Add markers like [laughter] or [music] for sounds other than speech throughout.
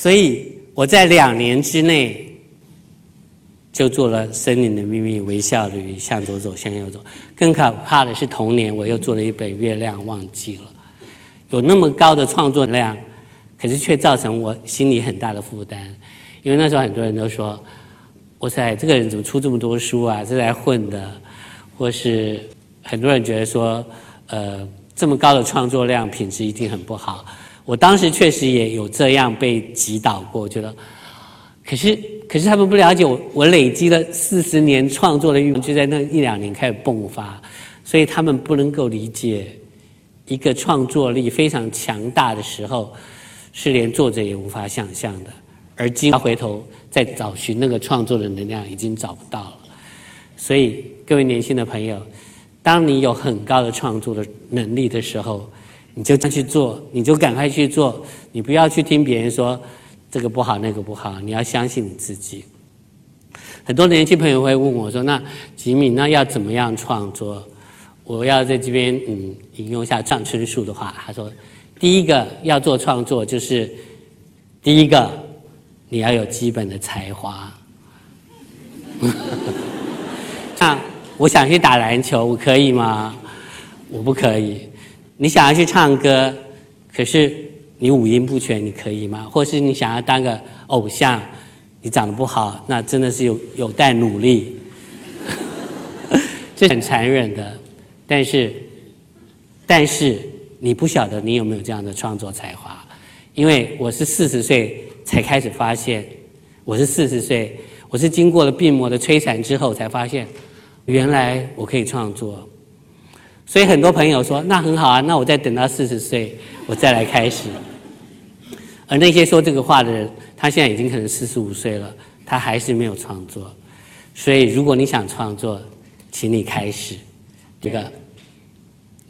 所以我在两年之内就做了《森林的秘密》《微笑的鱼》《向左走，向右走》。更可怕的是，同年我又做了一本《月亮忘记了》。有那么高的创作量，可是却造成我心里很大的负担。因为那时候很多人都说：“哇塞，这个人怎么出这么多书啊？是来混的。”或是很多人觉得说：“呃，这么高的创作量，品质一定很不好。”我当时确实也有这样被击倒过，觉得，可是可是他们不了解我，我累积了四十年创作的欲望，就在那一两年开始迸发，所以他们不能够理解一个创作力非常强大的时候，是连作者也无法想象的。而今回头再找寻那个创作的能量，已经找不到了。所以各位年轻的朋友，当你有很高的创作的能力的时候，你就去做，你就赶快去做，你不要去听别人说这个不好那个不好，你要相信你自己。很多年轻朋友会问我说：“那吉米，那要怎么样创作？”我要在这边嗯引用一下张春树的话，他说：“第一个要做创作，就是第一个你要有基本的才华。[laughs] 那我想去打篮球，我可以吗？我不可以。”你想要去唱歌，可是你五音不全，你可以吗？或是你想要当个偶像，你长得不好，那真的是有有待努力，[laughs] 这很残忍的。但是，但是你不晓得你有没有这样的创作才华，因为我是四十岁才开始发现，我是四十岁，我是经过了病魔的摧残之后才发现，原来我可以创作。所以很多朋友说：“那很好啊，那我再等到四十岁，我再来开始。”而那些说这个话的人，他现在已经可能四十五岁了，他还是没有创作。所以，如果你想创作，请你开始。这个，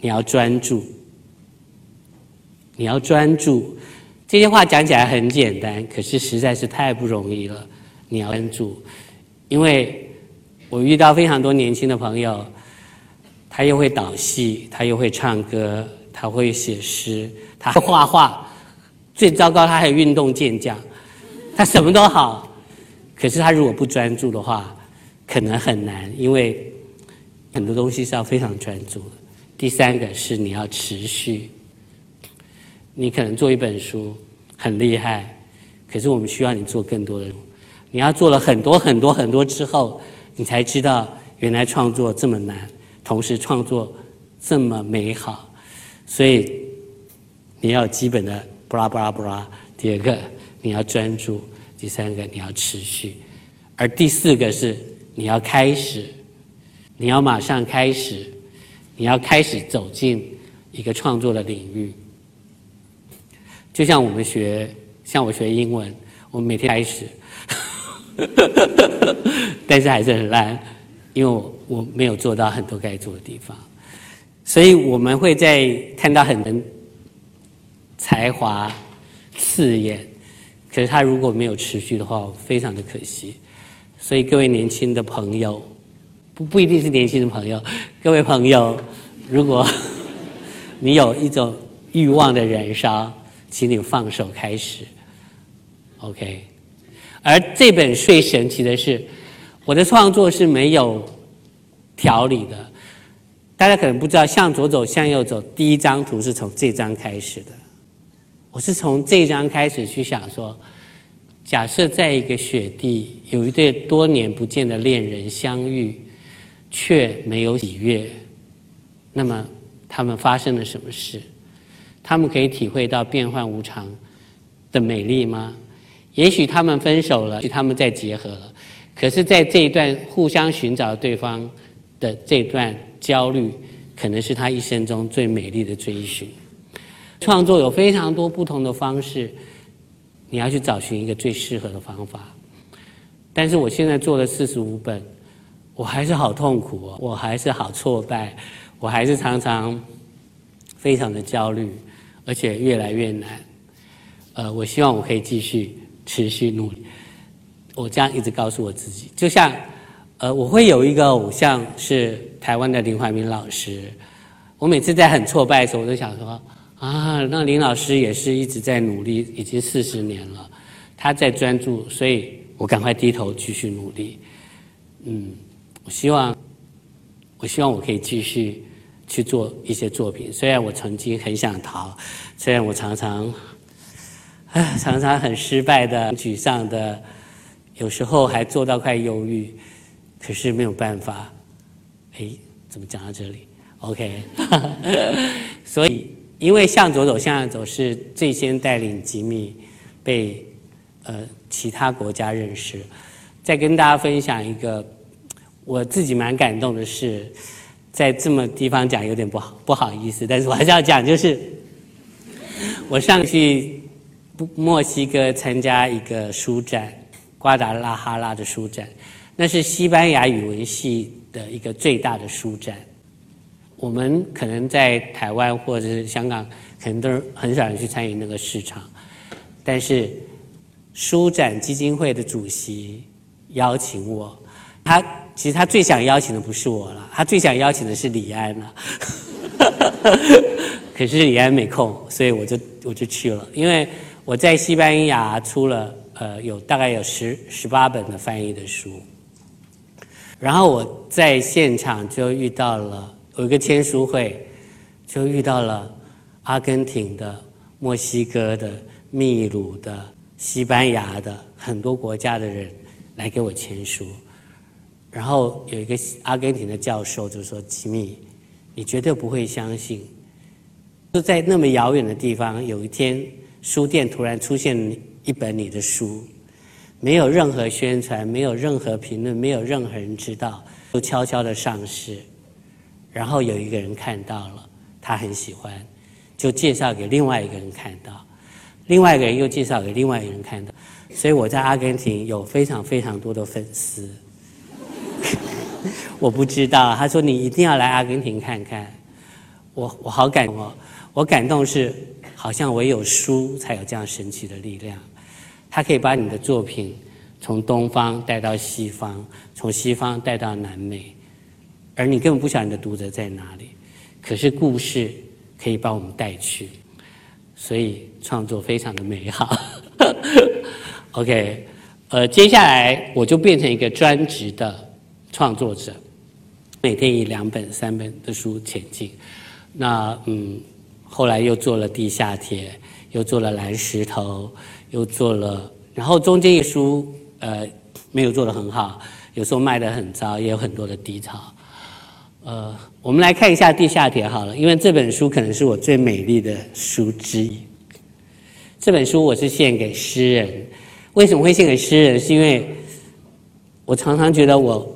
你要专注，你要专注。这些话讲起来很简单，可是实在是太不容易了。你要专注，因为我遇到非常多年轻的朋友。他又会导戏，他又会唱歌，他会写诗，他会画画，最糟糕他还有运动健将，他什么都好。可是他如果不专注的话，可能很难，因为很多东西是要非常专注的。第三个是你要持续，你可能做一本书很厉害，可是我们需要你做更多的，你要做了很多很多很多之后，你才知道原来创作这么难。同时创作这么美好，所以你要基本的布拉布拉布拉。第二个你要专注，第三个你要持续，而第四个是你要开始，你要马上开始，你要开始走进一个创作的领域。就像我们学，像我学英文，我们每天开始，[laughs] 但是还是很烂，因为我。我没有做到很多该做的地方，所以我们会在看到很多才华刺眼，可是他如果没有持续的话，非常的可惜。所以各位年轻的朋友，不不一定是年轻的朋友，各位朋友，如果你有一种欲望的燃烧，请你放手开始，OK。而这本最神奇的是，我的创作是没有。条理的，大家可能不知道，向左走，向右走。第一张图是从这张开始的。我是从这张开始去想说，假设在一个雪地，有一对多年不见的恋人相遇，却没有喜悦，那么他们发生了什么事？他们可以体会到变幻无常的美丽吗？也许他们分手了，也许他们再结合了。可是，在这一段互相寻找对方。的这段焦虑，可能是他一生中最美丽的追寻。创作有非常多不同的方式，你要去找寻一个最适合的方法。但是我现在做了四十五本，我还是好痛苦哦，我还是好挫败，我还是常常非常的焦虑，而且越来越难。呃，我希望我可以继续持续努力。我这样一直告诉我自己，就像。呃，我会有一个偶像是台湾的林怀民老师。我每次在很挫败的时候，我都想说啊，那林老师也是一直在努力，已经四十年了。他在专注，所以我赶快低头继续努力。嗯，我希望，我希望我可以继续去做一些作品。虽然我曾经很想逃，虽然我常常，唉，常常很失败的、沮丧的，有时候还做到快忧郁，可是没有办法。哎，怎么讲到这里？OK，[laughs] 所以因为向左走，向右走是最先带领吉米被呃其他国家认识。再跟大家分享一个我自己蛮感动的事，在这么地方讲有点不好不好意思，但是我还是要讲，就是我上去墨西哥参加一个书展，瓜达拉哈拉的书展，那是西班牙语文系的一个最大的书展。我们可能在台湾或者是香港，可能都很少人去参与那个市场，但是书展基金会的主席。邀请我，他其实他最想邀请的不是我了，他最想邀请的是李安了。[laughs] 可是李安没空，所以我就我就去了。因为我在西班牙出了呃有大概有十十八本的翻译的书，然后我在现场就遇到了有一个签书会，就遇到了阿根廷的、墨西哥的、秘鲁的、西班牙的很多国家的人。来给我签书，然后有一个阿根廷的教授就说：“吉米，你绝对不会相信，就在那么遥远的地方，有一天书店突然出现一本你的书，没有任何宣传，没有任何评论，没有任何人知道，就悄悄的上市，然后有一个人看到了，他很喜欢，就介绍给另外一个人看到，另外一个人又介绍给另外一个人看到。”所以我在阿根廷有非常非常多的粉丝，[laughs] 我不知道。他说你一定要来阿根廷看看，我我好感动哦，我感动是好像唯有书才有这样神奇的力量，它可以把你的作品从东方带到西方，从西方带到南美，而你根本不晓得你的读者在哪里，可是故事可以把我们带去，所以创作非常的美好。[laughs] OK，呃，接下来我就变成一个专职的创作者，每天以两本、三本的书前进。那嗯，后来又做了地下铁，又做了蓝石头，又做了，然后中间一书呃没有做得很好，有时候卖得很糟，也有很多的低潮。呃，我们来看一下地下铁好了，因为这本书可能是我最美丽的书之一。这本书我是献给诗人。为什么会献给诗人？是因为我常常觉得我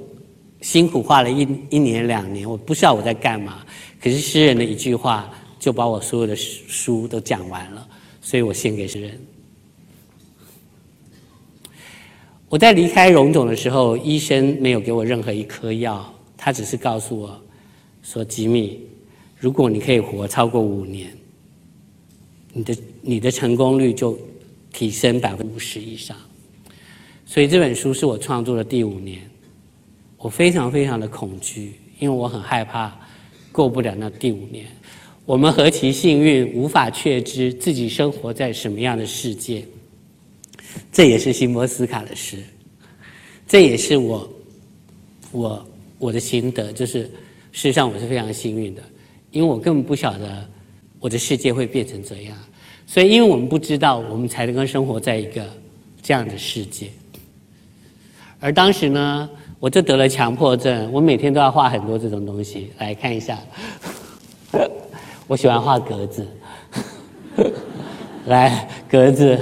辛苦画了一一年两年，我不知道我在干嘛。可是诗人的一句话就把我所有的书都讲完了，所以我献给诗人。我在离开荣总的时候，医生没有给我任何一颗药，他只是告诉我说：“吉米，如果你可以活超过五年，你的你的成功率就。”提升百分之五十以上，所以这本书是我创作的第五年，我非常非常的恐惧，因为我很害怕过不了那第五年。我们何其幸运，无法确知自己生活在什么样的世界。这也是辛波斯卡的诗，这也是我我我的心得，就是事实上我是非常幸运的，因为我根本不晓得我的世界会变成这样。所以，因为我们不知道，我们才能够生活在一个这样的世界。而当时呢，我就得了强迫症，我每天都要画很多这种东西。来看一下，[laughs] 我喜欢画格子，[laughs] 来格子、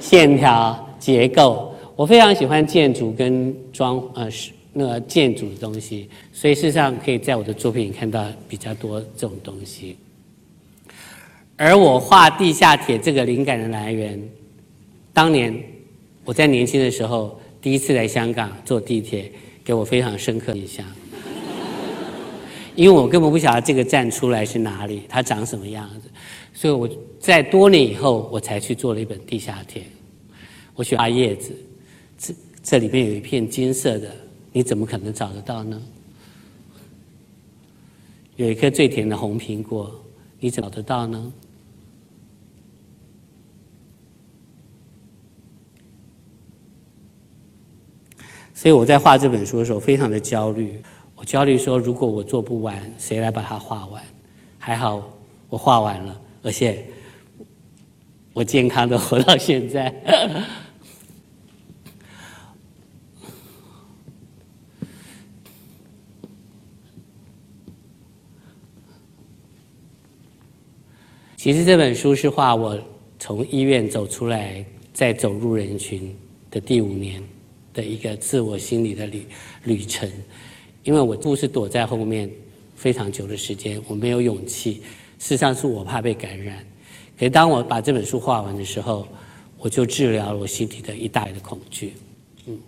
线条、结构，我非常喜欢建筑跟装呃是那个建筑的东西，所以事实上可以在我的作品看到比较多这种东西。而我画地下铁这个灵感的来源，当年我在年轻的时候第一次来香港坐地铁，给我非常深刻印象。因为我根本不晓得这个站出来是哪里，它长什么样子，所以我在多年以后我才去做了一本地下铁。我去挖叶子，这这里面有一片金色的，你怎么可能找得到呢？有一颗最甜的红苹果，你找得到呢？所以我在画这本书的时候非常的焦虑。我焦虑说，如果我做不完，谁来把它画完？还好我画完了，而且我健康的活到现在。其实这本书是画我从医院走出来，再走入人群的第五年的一个自我心理的旅旅程。因为我故事躲在后面非常久的时间，我没有勇气。事实上是我怕被感染。可是当我把这本书画完的时候，我就治疗了我心底的一大的恐惧。嗯，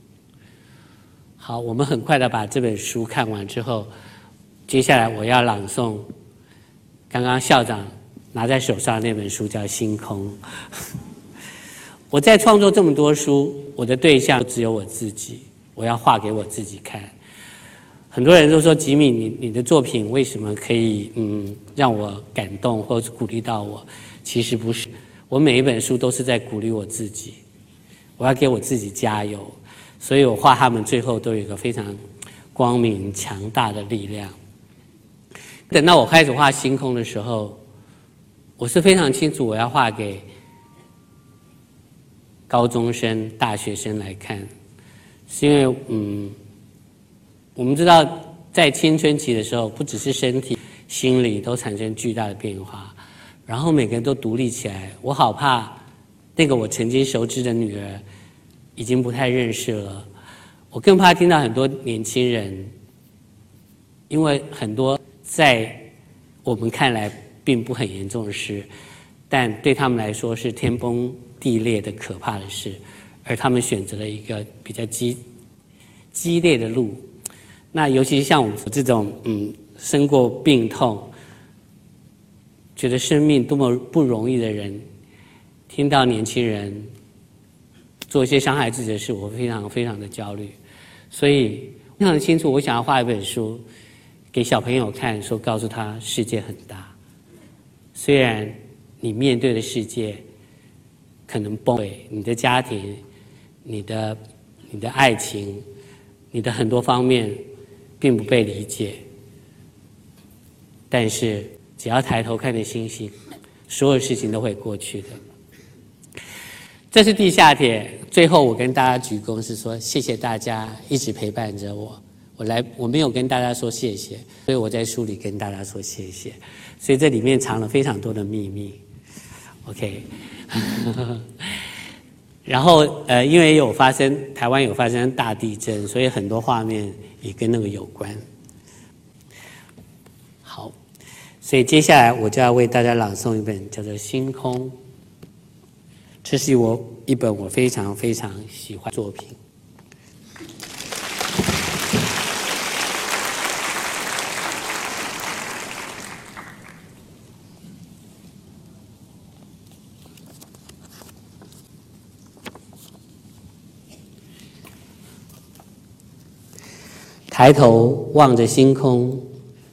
好，我们很快的把这本书看完之后，接下来我要朗诵刚刚校长。拿在手上那本书叫《星空》。[laughs] 我在创作这么多书，我的对象只有我自己，我要画给我自己看。很多人都说吉米，你你的作品为什么可以嗯让我感动或者鼓励到我？其实不是，我每一本书都是在鼓励我自己，我要给我自己加油。所以我画他们最后都有一个非常光明强大的力量。等到我开始画星空的时候。我是非常清楚，我要画给高中生、大学生来看，是因为嗯，我们知道在青春期的时候，不只是身体、心理都产生巨大的变化，然后每个人都独立起来。我好怕那个我曾经熟知的女儿已经不太认识了，我更怕听到很多年轻人，因为很多在我们看来。并不很严重的事，但对他们来说是天崩地裂的可怕的事，而他们选择了一个比较激激烈的路。那尤其是像我们这种嗯生过病痛，觉得生命多么不容易的人，听到年轻人做一些伤害自己的事，我非常非常的焦虑。所以非常清楚，我想要画一本书给小朋友看，说告诉他世界很大。虽然你面对的世界可能崩溃，你的家庭、你的、你的爱情、你的很多方面并不被理解，但是只要抬头看着星星，所有事情都会过去的。这是地下铁，最后我跟大家鞠躬，是说谢谢大家一直陪伴着我。我来，我没有跟大家说谢谢，所以我在书里跟大家说谢谢。所以这里面藏了非常多的秘密，OK。[laughs] 然后呃，因为有发生台湾有发生大地震，所以很多画面也跟那个有关。好，所以接下来我就要为大家朗诵一本叫做《星空》，这是我一本我非常非常喜欢作品。抬头望着星空，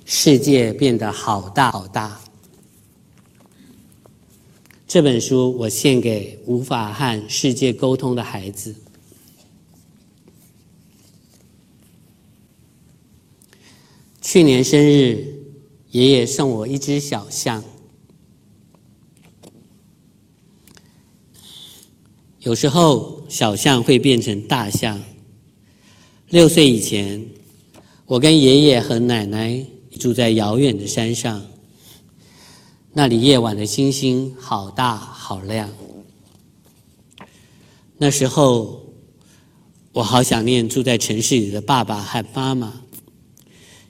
世界变得好大好大。这本书我献给无法和世界沟通的孩子。去年生日，爷爷送我一只小象。有时候，小象会变成大象。六岁以前。我跟爷爷和奶奶住在遥远的山上，那里夜晚的星星好大好亮。那时候，我好想念住在城市里的爸爸和妈妈。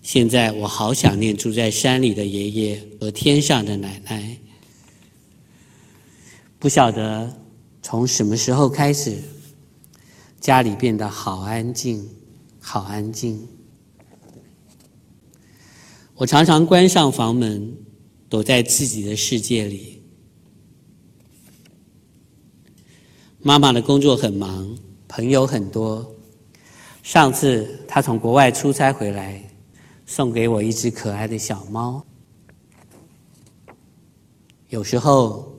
现在我好想念住在山里的爷爷和天上的奶奶。不晓得从什么时候开始，家里变得好安静，好安静。我常常关上房门，躲在自己的世界里。妈妈的工作很忙，朋友很多。上次她从国外出差回来，送给我一只可爱的小猫。有时候，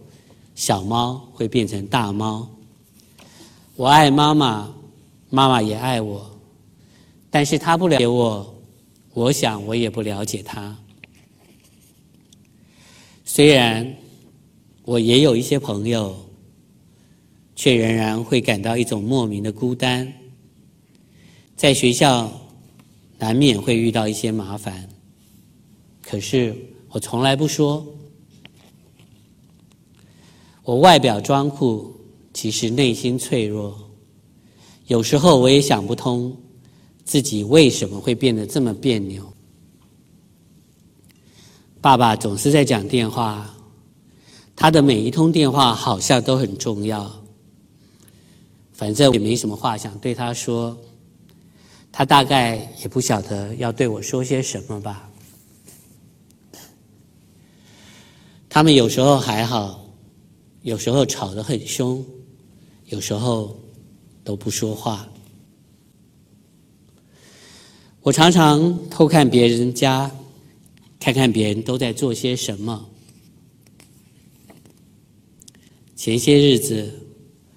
小猫会变成大猫。我爱妈妈，妈妈也爱我，但是她不了解我，我想我也不了解他。虽然我也有一些朋友，却仍然会感到一种莫名的孤单。在学校难免会遇到一些麻烦，可是我从来不说。我外表装酷，其实内心脆弱。有时候我也想不通，自己为什么会变得这么别扭。爸爸总是在讲电话，他的每一通电话好像都很重要。反正也没什么话想对他说，他大概也不晓得要对我说些什么吧。他们有时候还好，有时候吵得很凶，有时候。都不说话。我常常偷看别人家，看看别人都在做些什么。前些日子，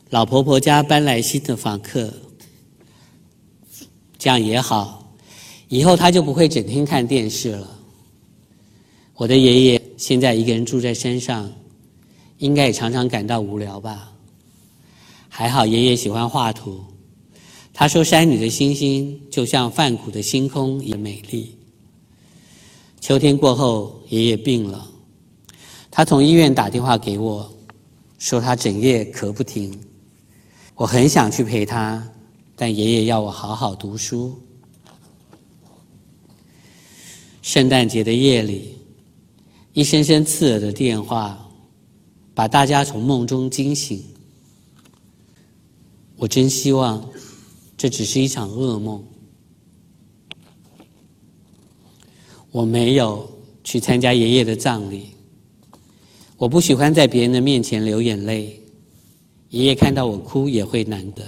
老婆婆家搬来新的房客，这样也好，以后她就不会整天看电视了。我的爷爷现在一个人住在山上，应该也常常感到无聊吧。还好，爷爷喜欢画图。他说：“山里的星星就像泛古的星空一样美丽。”秋天过后，爷爷病了。他从医院打电话给我，说他整夜咳不停。我很想去陪他，但爷爷要我好好读书。圣诞节的夜里，一声声刺耳的电话，把大家从梦中惊醒。我真希望这只是一场噩梦。我没有去参加爷爷的葬礼。我不喜欢在别人的面前流眼泪，爷爷看到我哭也会难得。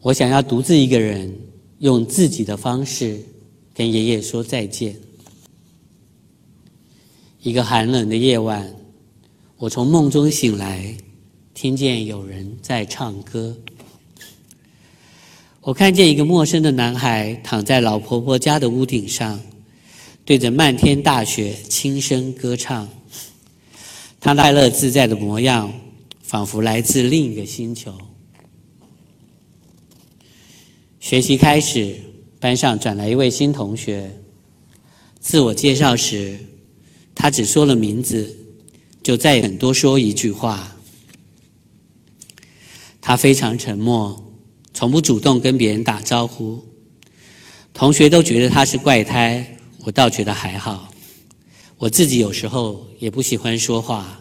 我想要独自一个人，用自己的方式跟爷爷说再见。一个寒冷的夜晚。我从梦中醒来，听见有人在唱歌。我看见一个陌生的男孩躺在老婆婆家的屋顶上，对着漫天大雪轻声歌唱。他快乐自在的模样，仿佛来自另一个星球。学习开始，班上转来一位新同学。自我介绍时，他只说了名字。就再也多说一句话。他非常沉默，从不主动跟别人打招呼。同学都觉得他是怪胎，我倒觉得还好。我自己有时候也不喜欢说话。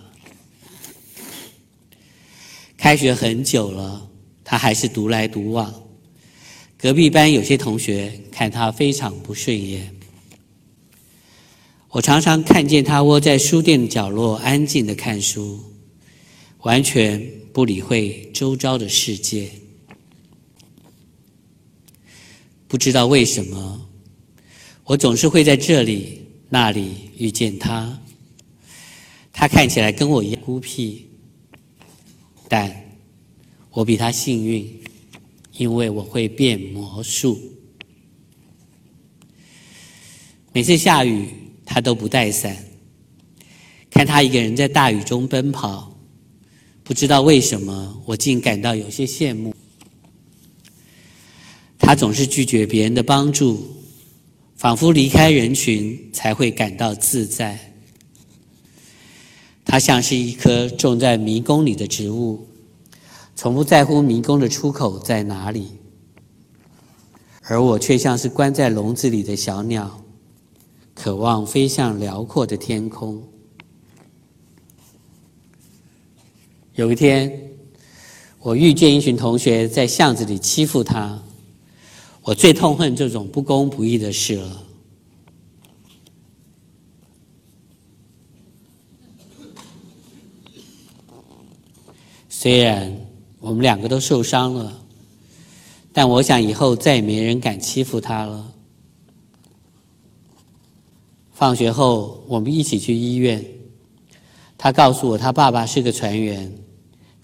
开学很久了，他还是独来独往。隔壁班有些同学看他非常不顺眼。我常常看见他窝在书店的角落，安静的看书，完全不理会周遭的世界。不知道为什么，我总是会在这里、那里遇见他。他看起来跟我一样孤僻，但我比他幸运，因为我会变魔术。每次下雨。他都不带伞，看他一个人在大雨中奔跑，不知道为什么，我竟感到有些羡慕。他总是拒绝别人的帮助，仿佛离开人群才会感到自在。他像是一棵种在迷宫里的植物，从不在乎迷宫的出口在哪里，而我却像是关在笼子里的小鸟。渴望飞向辽阔的天空。有一天，我遇见一群同学在巷子里欺负他，我最痛恨这种不公不义的事了。虽然我们两个都受伤了，但我想以后再也没人敢欺负他了。放学后，我们一起去医院。他告诉我，他爸爸是个船员，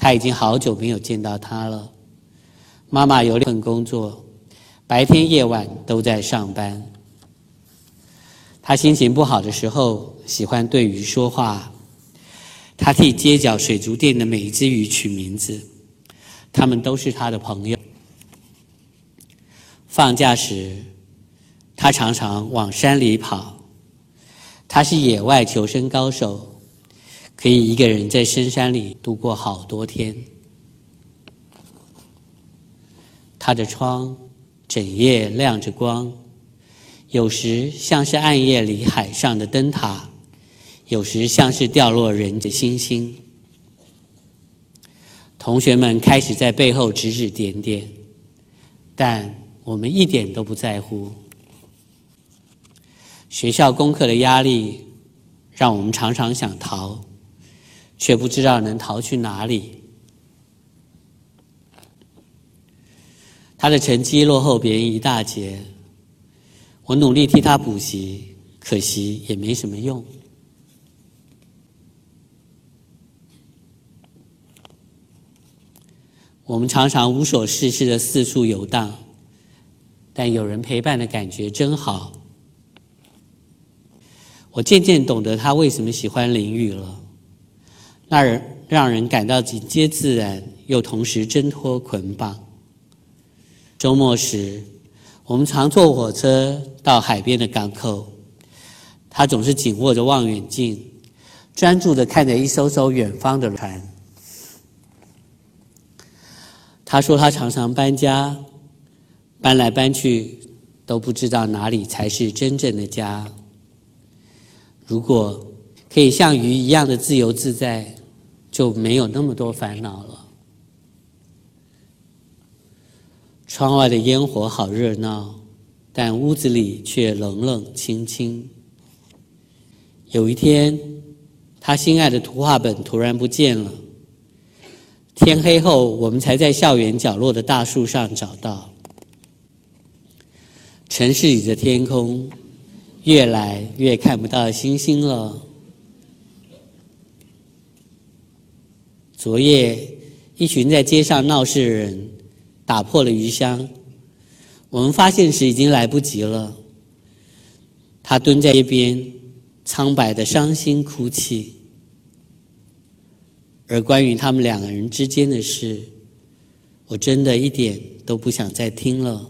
他已经好久没有见到他了。妈妈有两份工作，白天夜晚都在上班。他心情不好的时候，喜欢对鱼说话。他替街角水族店的每一只鱼取名字，他们都是他的朋友。放假时，他常常往山里跑。他是野外求生高手，可以一个人在深山里度过好多天。他的窗整夜亮着光，有时像是暗夜里海上的灯塔，有时像是掉落人的星星。同学们开始在背后指指点点，但我们一点都不在乎。学校功课的压力让我们常常想逃，却不知道能逃去哪里。他的成绩落后别人一大截，我努力替他补习，可惜也没什么用。我们常常无所事事的四处游荡，但有人陪伴的感觉真好。我渐渐懂得他为什么喜欢淋雨了，那人让人感到紧接自然，又同时挣脱捆绑。周末时，我们常坐火车到海边的港口。他总是紧握着望远镜，专注的看着一艘艘远方的船。他说他常常搬家，搬来搬去都不知道哪里才是真正的家。如果可以像鱼一样的自由自在，就没有那么多烦恼了。窗外的烟火好热闹，但屋子里却冷冷清清。有一天，他心爱的图画本突然不见了。天黑后，我们才在校园角落的大树上找到。城市里的天空，越来越看不到星星了。昨夜，一群在街上闹事的人。打破了鱼箱，我们发现时已经来不及了。他蹲在一边，苍白的伤心哭泣。而关于他们两个人之间的事，我真的一点都不想再听了。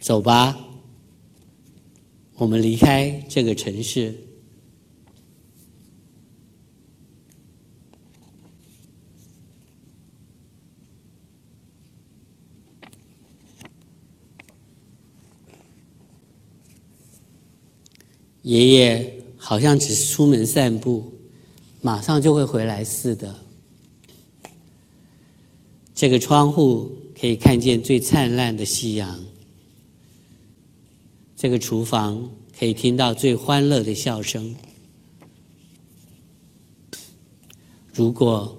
走吧，我们离开这个城市。爷爷好像只是出门散步，马上就会回来似的。这个窗户可以看见最灿烂的夕阳，这个厨房可以听到最欢乐的笑声。如果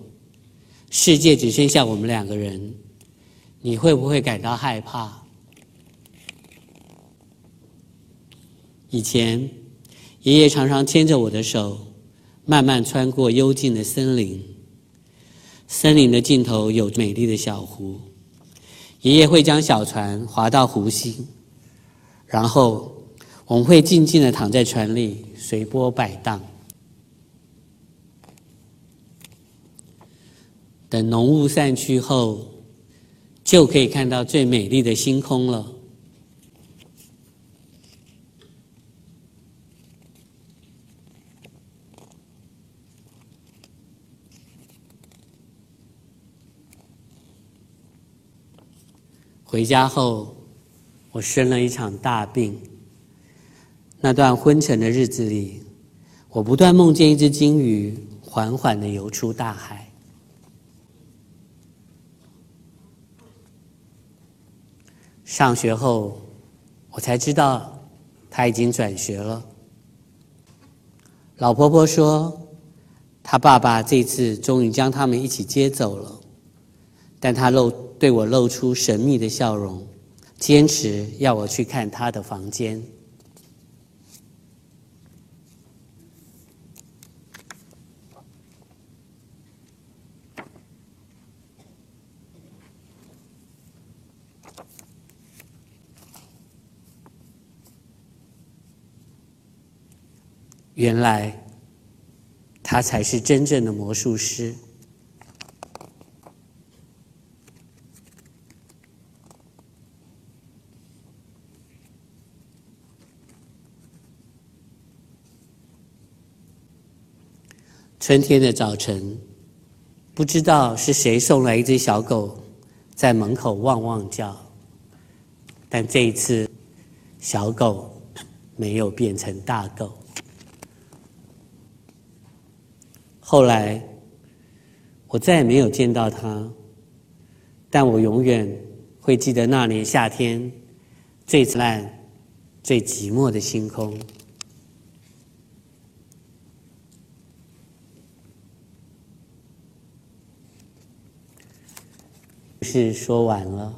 世界只剩下我们两个人，你会不会感到害怕？以前。爷爷常常牵着我的手，慢慢穿过幽静的森林。森林的尽头有美丽的小湖，爷爷会将小船划到湖心，然后我们会静静的躺在船里，随波摆荡。等浓雾散去后，就可以看到最美丽的星空了。回家后，我生了一场大病。那段昏沉的日子里，我不断梦见一只金鱼缓缓的游出大海。上学后，我才知道他已经转学了。老婆婆说，他爸爸这次终于将他们一起接走了，但他露对我露出神秘的笑容坚持要我去看他的房间。原来他才是真正的魔术师。春天的早晨，不知道是谁送来一只小狗，在门口汪汪叫。但这一次，小狗没有变成大狗。后来，我再也没有见到它，但我永远会记得那年夏天最灿烂、最寂寞的星空。是说完了。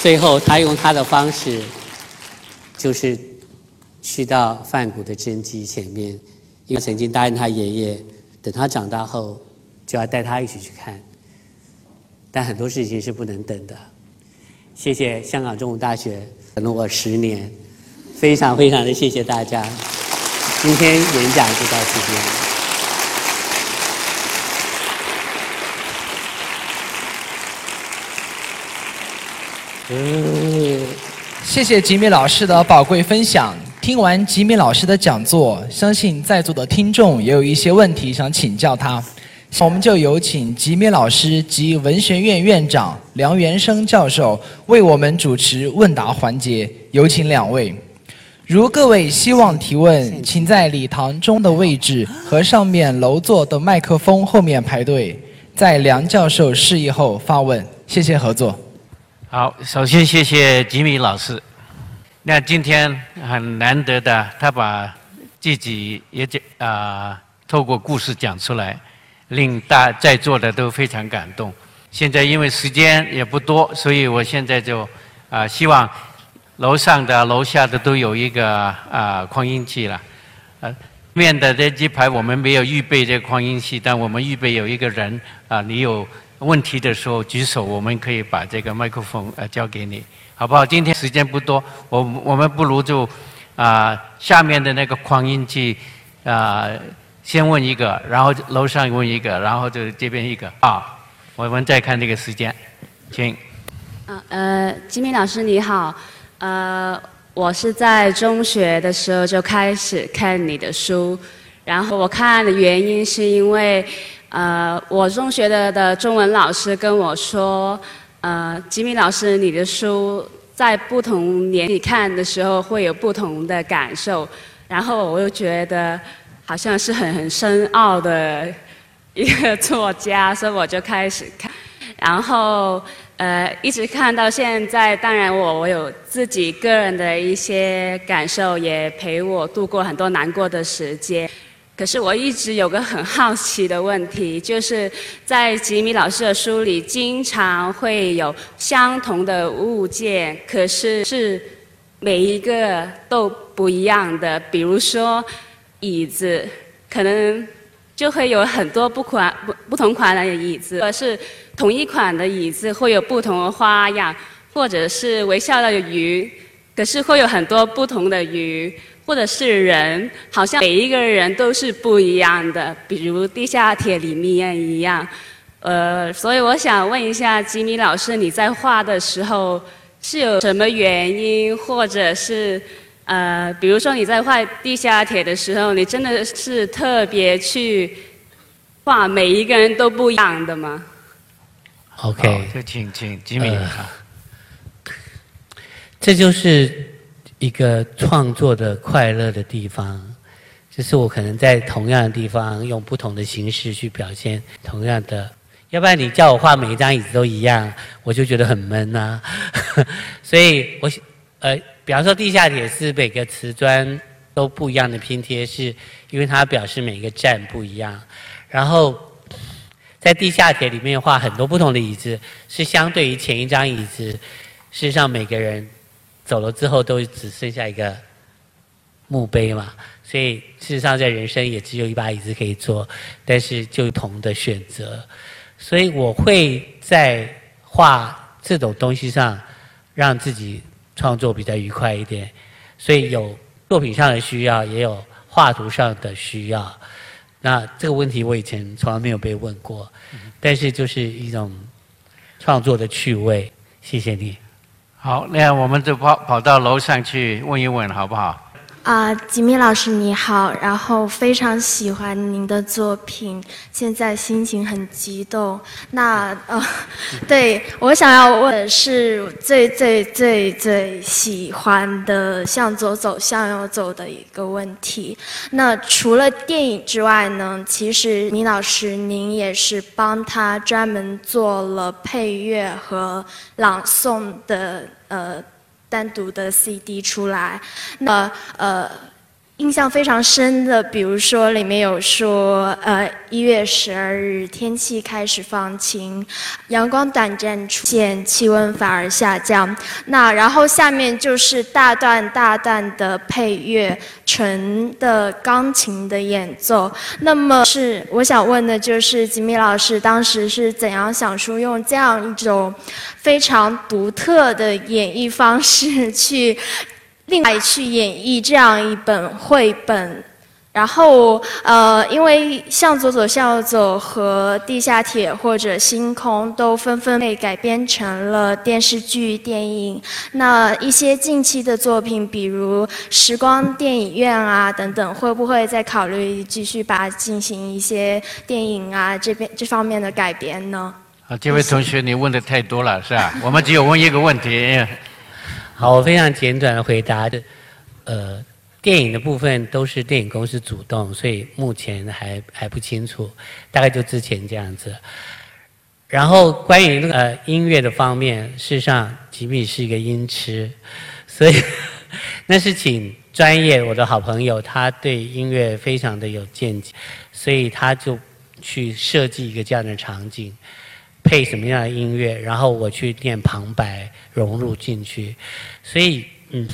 最后，他用他的方式，就是去到范谷的真迹前面，因为曾经答应他爷爷，等他长大后就要带他一起去看。但很多事情是不能等的。谢谢香港中文大学等了我十年，非常非常的谢谢大家。今天演讲就到这边。嗯，谢谢吉米老师的宝贵分享。听完吉米老师的讲座，相信在座的听众也有一些问题想请教他。我们就有请吉米老师及文学院院长梁元生教授为我们主持问答环节。有请两位。如各位希望提问，请在礼堂中的位置和上面楼座的麦克风后面排队，在梁教授示意后发问。谢谢合作。好，首先谢谢吉米老师。那今天很难得的，他把自己也讲啊，透过故事讲出来，令大在座的都非常感动。现在因为时间也不多，所以我现在就啊希望。楼上的、楼下的都有一个啊扩音器了，呃，面的这几排我们没有预备这扩音器，但我们预备有一个人啊，你有问题的时候举手，我们可以把这个麦克风呃交给你，好不好？今天时间不多，我我们不如就啊下面的那个扩音器啊先问一个，然后楼上问一个，然后就这边一个啊，我们再看这个时间，请。啊呃，吉米老师你好。呃，我是在中学的时候就开始看你的书，然后我看的原因是因为，呃，我中学的的中文老师跟我说，呃，吉米老师你的书在不同年纪看的时候会有不同的感受，然后我又觉得好像是很很深奥的一个作家，所以我就开始看，然后。呃，一直看到现在，当然我我有自己个人的一些感受，也陪我度过很多难过的时间。可是我一直有个很好奇的问题，就是在吉米老师的书里，经常会有相同的物件，可是是每一个都不一样的。比如说椅子，可能。就会有很多不款不不同款的椅子，而是同一款的椅子会有不同的花样，或者是微笑的鱼，可是会有很多不同的鱼，或者是人，好像每一个人都是不一样的，比如地下铁里面一样。呃，所以我想问一下吉米老师，你在画的时候是有什么原因，或者是？呃，比如说你在画地下铁的时候，你真的是特别去画每一个人都不一样的吗？OK，就请请吉米。这就是一个创作的快乐的地方，就是我可能在同样的地方用不同的形式去表现同样的，要不然你叫我画每一张椅子都一样，我就觉得很闷呐。[laughs] 所以我呃。比方说，地下铁是每个瓷砖都不一样的拼贴，是因为它表示每个站不一样。然后在地下铁里面画很多不同的椅子，是相对于前一张椅子，事实上每个人走了之后都只剩下一个墓碑嘛。所以事实上在人生也只有一把椅子可以坐，但是就不同的选择。所以我会在画这种东西上。让自己创作比较愉快一点。所以有作品上的需要，也有画图上的需要。那这个问题我以前从来没有被问过，但是就是一种创作的趣味。谢谢你。好，那我们就跑跑到楼上去问一问，好不好？啊，吉米老师你好，然后非常喜欢您的作品，现在心情很激动。那呃，[laughs] 对我想要问的是最最最最喜欢的向左走向右走的一个问题。那除了电影之外呢，其实米老师您也是帮他专门做了配乐和朗诵的呃。单独的 CD 出来，那呃，印象非常深的，比如说里面有说，呃，一月十二日天气开始放晴，阳光短暂出现，气温反而下降。那然后下面就是大段大段的配乐，纯的钢琴的演奏。那么是我想问的就是吉米老师当时是怎样想出用这样一种。非常独特的演绎方式，去另外去演绎这样一本绘本。然后，呃，因为向左走，向右走和地下铁或者星空都纷纷被改编成了电视剧、电影。那一些近期的作品，比如时光电影院啊等等，会不会再考虑继续把进行一些电影啊这边这方面的改编呢？啊这位同学，你问的太多了，是吧？我们只有问一个问题。好，我非常简短的回答的，呃，电影的部分都是电影公司主动，所以目前还还不清楚，大概就之前这样子。然后关于那个呃音乐的方面，事实上吉米是一个音痴，所以 [laughs] 那是请专业我的好朋友，他对音乐非常的有见解，所以他就去设计一个这样的场景。配什么样的音乐，然后我去念旁白融入进去，所以嗯，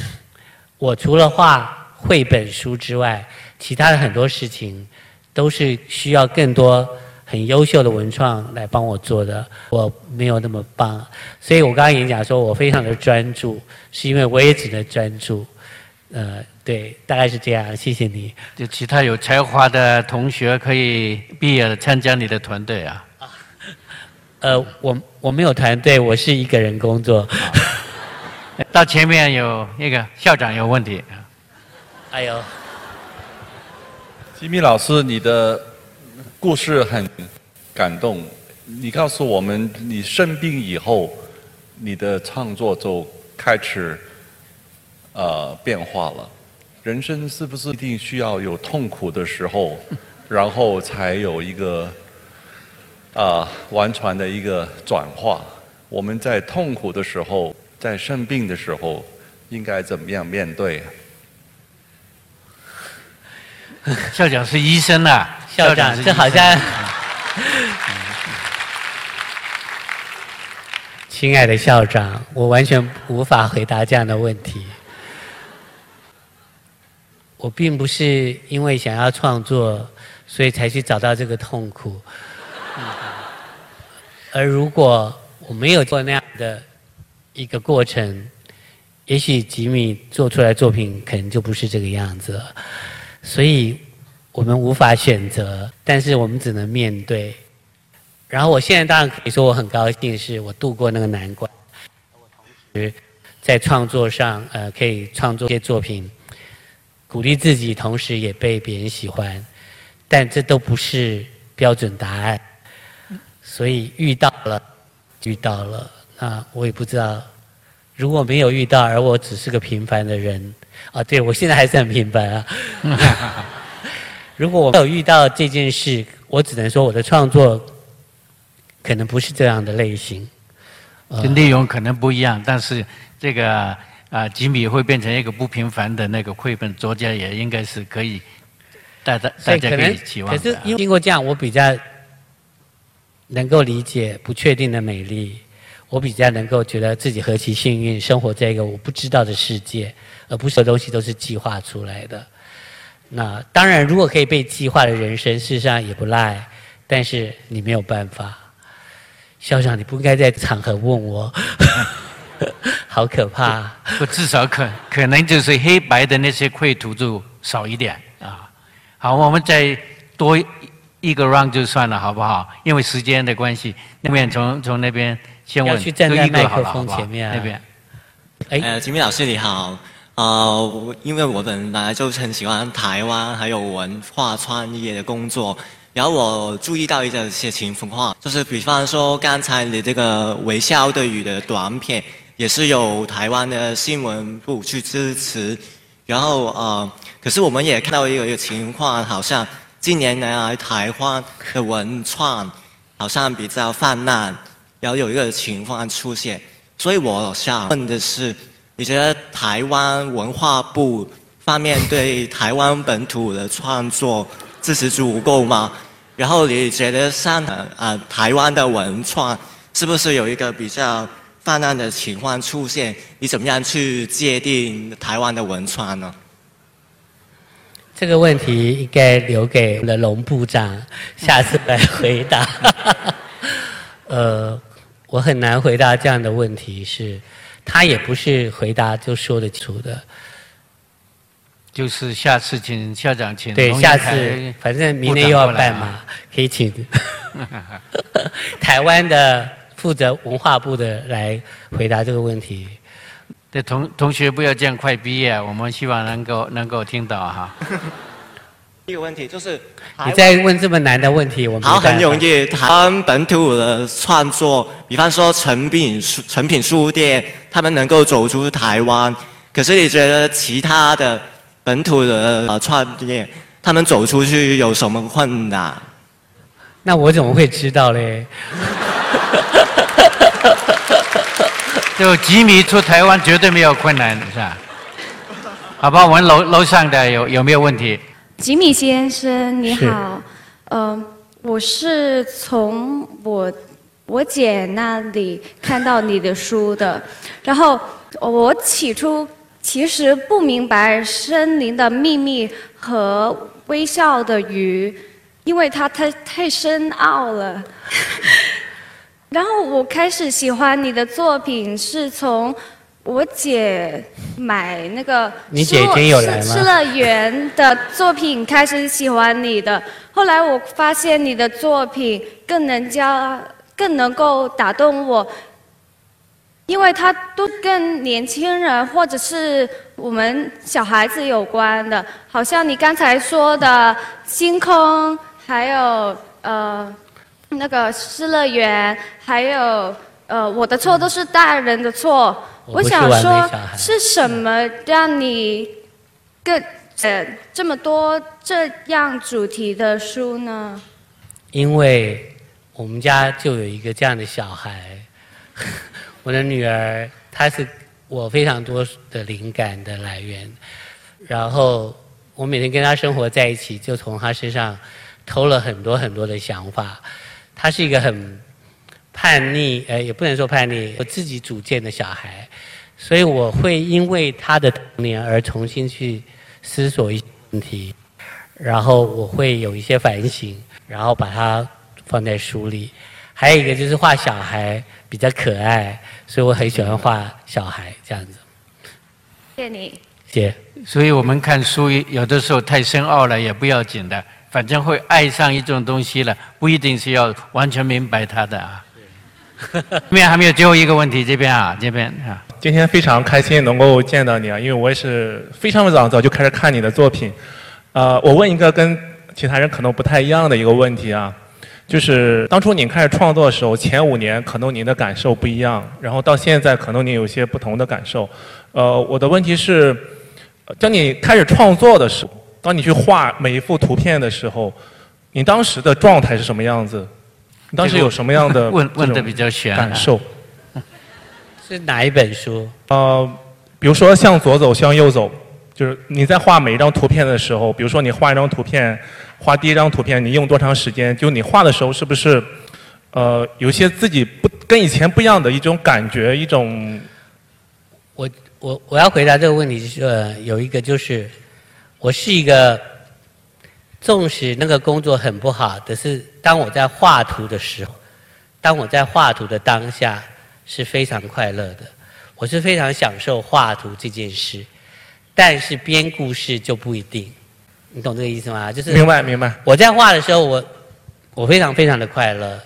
我除了画绘本书之外，其他的很多事情都是需要更多很优秀的文创来帮我做的，我没有那么棒，所以我刚刚演讲说我非常的专注，是因为我也只能专注，呃，对，大概是这样，谢谢你。就其他有才华的同学可以毕业了参加你的团队啊。呃，我我没有团队，我是一个人工作。[laughs] 到前面有那个校长有问题。哎呦，吉米老师，你的故事很感动。你告诉我们，你生病以后，你的创作就开始呃变化了。人生是不是一定需要有痛苦的时候，然后才有一个？啊，完全的一个转化。我们在痛苦的时候，在生病的时候，应该怎么样面对？[laughs] 校长是医生啊，校长这好像。[laughs] 亲爱的校长，我完全无法回答这样的问题。我并不是因为想要创作，所以才去找到这个痛苦。而如果我没有做那样的一个过程，也许吉米做出来作品可能就不是这个样子了。所以我们无法选择，但是我们只能面对。然后我现在当然可以说我很高兴，是我度过那个难关。同时在创作上，呃，可以创作一些作品，鼓励自己，同时也被别人喜欢。但这都不是标准答案。所以遇到了，遇到了，那我也不知道，如果没有遇到，而我只是个平凡的人，啊，对我现在还是很平凡啊。如果我没有遇到这件事，我只能说我的创作可能不是这样的类型，这内容可能不一样，但是这个啊，吉米会变成一个不平凡的那个绘本作家，也应该是可以，大家大家可以期望。可是经过这样，我比较。能够理解不确定的美丽，我比较能够觉得自己何其幸运，生活在一个我不知道的世界，而不是东西都是计划出来的。那当然，如果可以被计划的人生，事实上也不赖。但是你没有办法，校长，你不应该在场合问我。[laughs] 好。可怕。不，至少可可能就是黑白的那些绘图就少一点啊。好，我们再多一个 round 就算了，好不好？因为时间的关系，那边从从那边先问，去站在就一个好麦克了好不好风前面啊那边。哎，呃，吉米老师你好，呃，因为我本来就很喜欢台湾还有文化创业的工作，然后我注意到一个些情况，就是比方说刚才你这个微笑的雨的短片，也是有台湾的新闻部去支持，然后呃，可是我们也看到一个一个情况，好像近年来台湾的文创好像比较泛滥，然后有一个情况出现。所以我想问的是，你觉得台湾文化部方面对台湾本土的创作支持足够吗？然后你觉得像呃台湾的文创是不是有一个比较泛滥的情况出现？你怎么样去界定台湾的文创呢？这个问题应该留给我们的龙部长下次来回答。[laughs] 呃，我很难回答这样的问题，是他也不是回答就说得出的。就是下次请校长请对，下次反正明年又要办嘛，可以请 [laughs] 台湾的负责文化部的来回答这个问题。对同同学不要这样快毕业，我们希望能够能够听到哈。一个问题就是，[laughs] 你在问这么难的问题，我们很容易，台湾本土的创作，比方说成品书、成品书店，他们能够走出台湾。可是你觉得其他的本土的呃创业，他们走出去有什么困难？那我怎么会知道嘞？[laughs] 就吉米出台湾绝对没有困难，是吧？好吧，我们楼楼上的有有没有问题？吉米先生，你是好，呃，我是从我我姐那里看到你的书的，然后我起初其实不明白《森林的秘密》和《微笑的鱼》，因为它太太深奥了。然后我开始喜欢你的作品，是从我姐买那个你姐今天有来吗？失乐园的作品开始喜欢你的，后来我发现你的作品更能教，更能够打动我，因为它都跟年轻人或者是我们小孩子有关的，好像你刚才说的星空，还有呃那个失乐园，还有呃我的错都是大人的错。我想说是什么让你更呃这么多这样主题的书呢？因为我们家就有一个这样的小孩，[laughs] 我的女儿，她是我非常多的灵感的来源。然后我每天跟她生活在一起，就从她身上偷了很多很多的想法。他是一个很叛逆，呃，也不能说叛逆，我自己主见的小孩，所以我会因为他的童年而重新去思索一些问题，然后我会有一些反省，然后把它放在书里。还有一个就是画小孩比较可爱，所以我很喜欢画小孩这样子。谢谢你。姐。所以我们看书有的时候太深奥了也不要紧的，反正会爱上一种东西了，不一定是要完全明白它的啊。这边还没有最后一个问题，这边啊，这边啊。今天非常开心能够见到你啊，因为我也是非常早早就开始看你的作品。呃，我问一个跟其他人可能不太一样的一个问题啊，就是当初你开始创作的时候，前五年可能您的感受不一样，然后到现在可能你有些不同的感受。呃，我的问题是，呃当你开始创作的时候，当你去画每一幅图片的时候，你当时的状态是什么样子？你当时有什么样的问问的比较悬啊感受？[laughs] 是哪一本书？呃，比如说向左走，向右走，就是你在画每一张图片的时候，比如说你画一张图片，画第一张图片，你用多长时间？就你画的时候，是不是呃有一些自己不跟以前不一样的一种感觉，一种我我我要回答这个问题是，呃，有一个就是，我是一个，纵使那个工作很不好，但是当我在画图的时候，当我在画图的当下是非常快乐的。我是非常享受画图这件事，但是编故事就不一定。你懂这个意思吗？就是明白明白。我在画的时候，我我非常非常的快乐，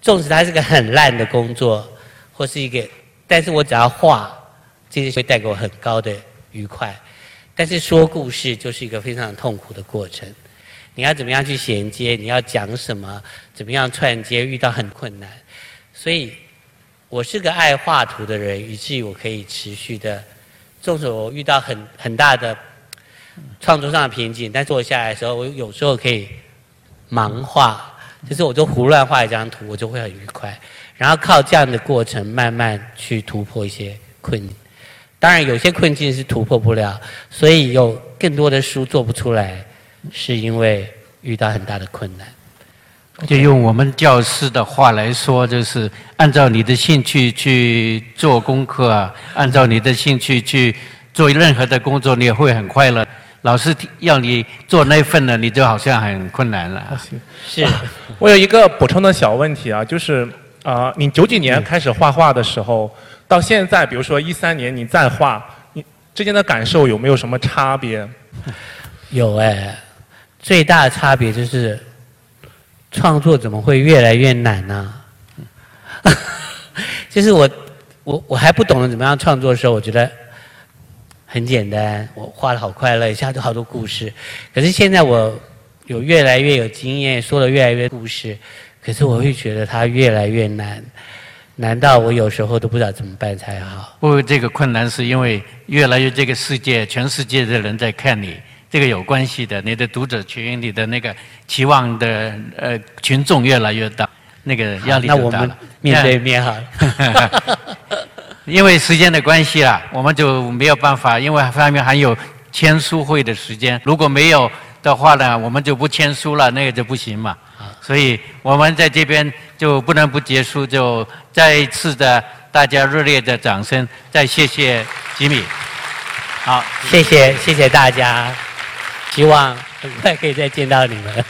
纵使它是个很烂的工作，或是一个，但是我只要画，这些会带给我很高的愉快。但是说故事就是一个非常痛苦的过程，你要怎么样去衔接？你要讲什么？怎么样串接？遇到很困难，所以我是个爱画图的人，以至于我可以持续的，纵使我遇到很很大的创作上的瓶颈，但坐下来的时候，我有时候可以盲画，就是我就胡乱画一张图，我就会很愉快。然后靠这样的过程，慢慢去突破一些困境。当然，有些困境是突破不了，所以有更多的书做不出来，是因为遇到很大的困难。就用我们教师的话来说，就是按照你的兴趣去做功课啊，按照你的兴趣去做任何的工作，你也会很快乐。老师要你做那份呢，你就好像很困难了。是，我有一个补充的小问题啊，就是啊，你九几年开始画画的时候。到现在，比如说一三年你再画，你之间的感受有没有什么差别？有哎，最大的差别就是创作怎么会越来越难呢？[laughs] 就是我我我还不懂得怎么样创作的时候，我觉得很简单，我画的好快乐，一下就好多故事。可是现在我有越来越有经验，说的越来越故事，可是我会觉得它越来越难。难道我有时候都不知道怎么办才好？不，这个困难是因为越来越这个世界，全世界的人在看你，这个有关系的。你的读者群，你的那个期望的呃群众越来越大，那个压力就大了。那我们面对面哈。[laughs] 因为时间的关系啦，我们就没有办法，因为上面还有签书会的时间。如果没有的话呢，我们就不签书了，那个就不行嘛。所以我们在这边就不能不结束，就再一次的大家热烈的掌声，再谢谢吉米。好，谢谢谢谢大家，希望很快可以再见到你们。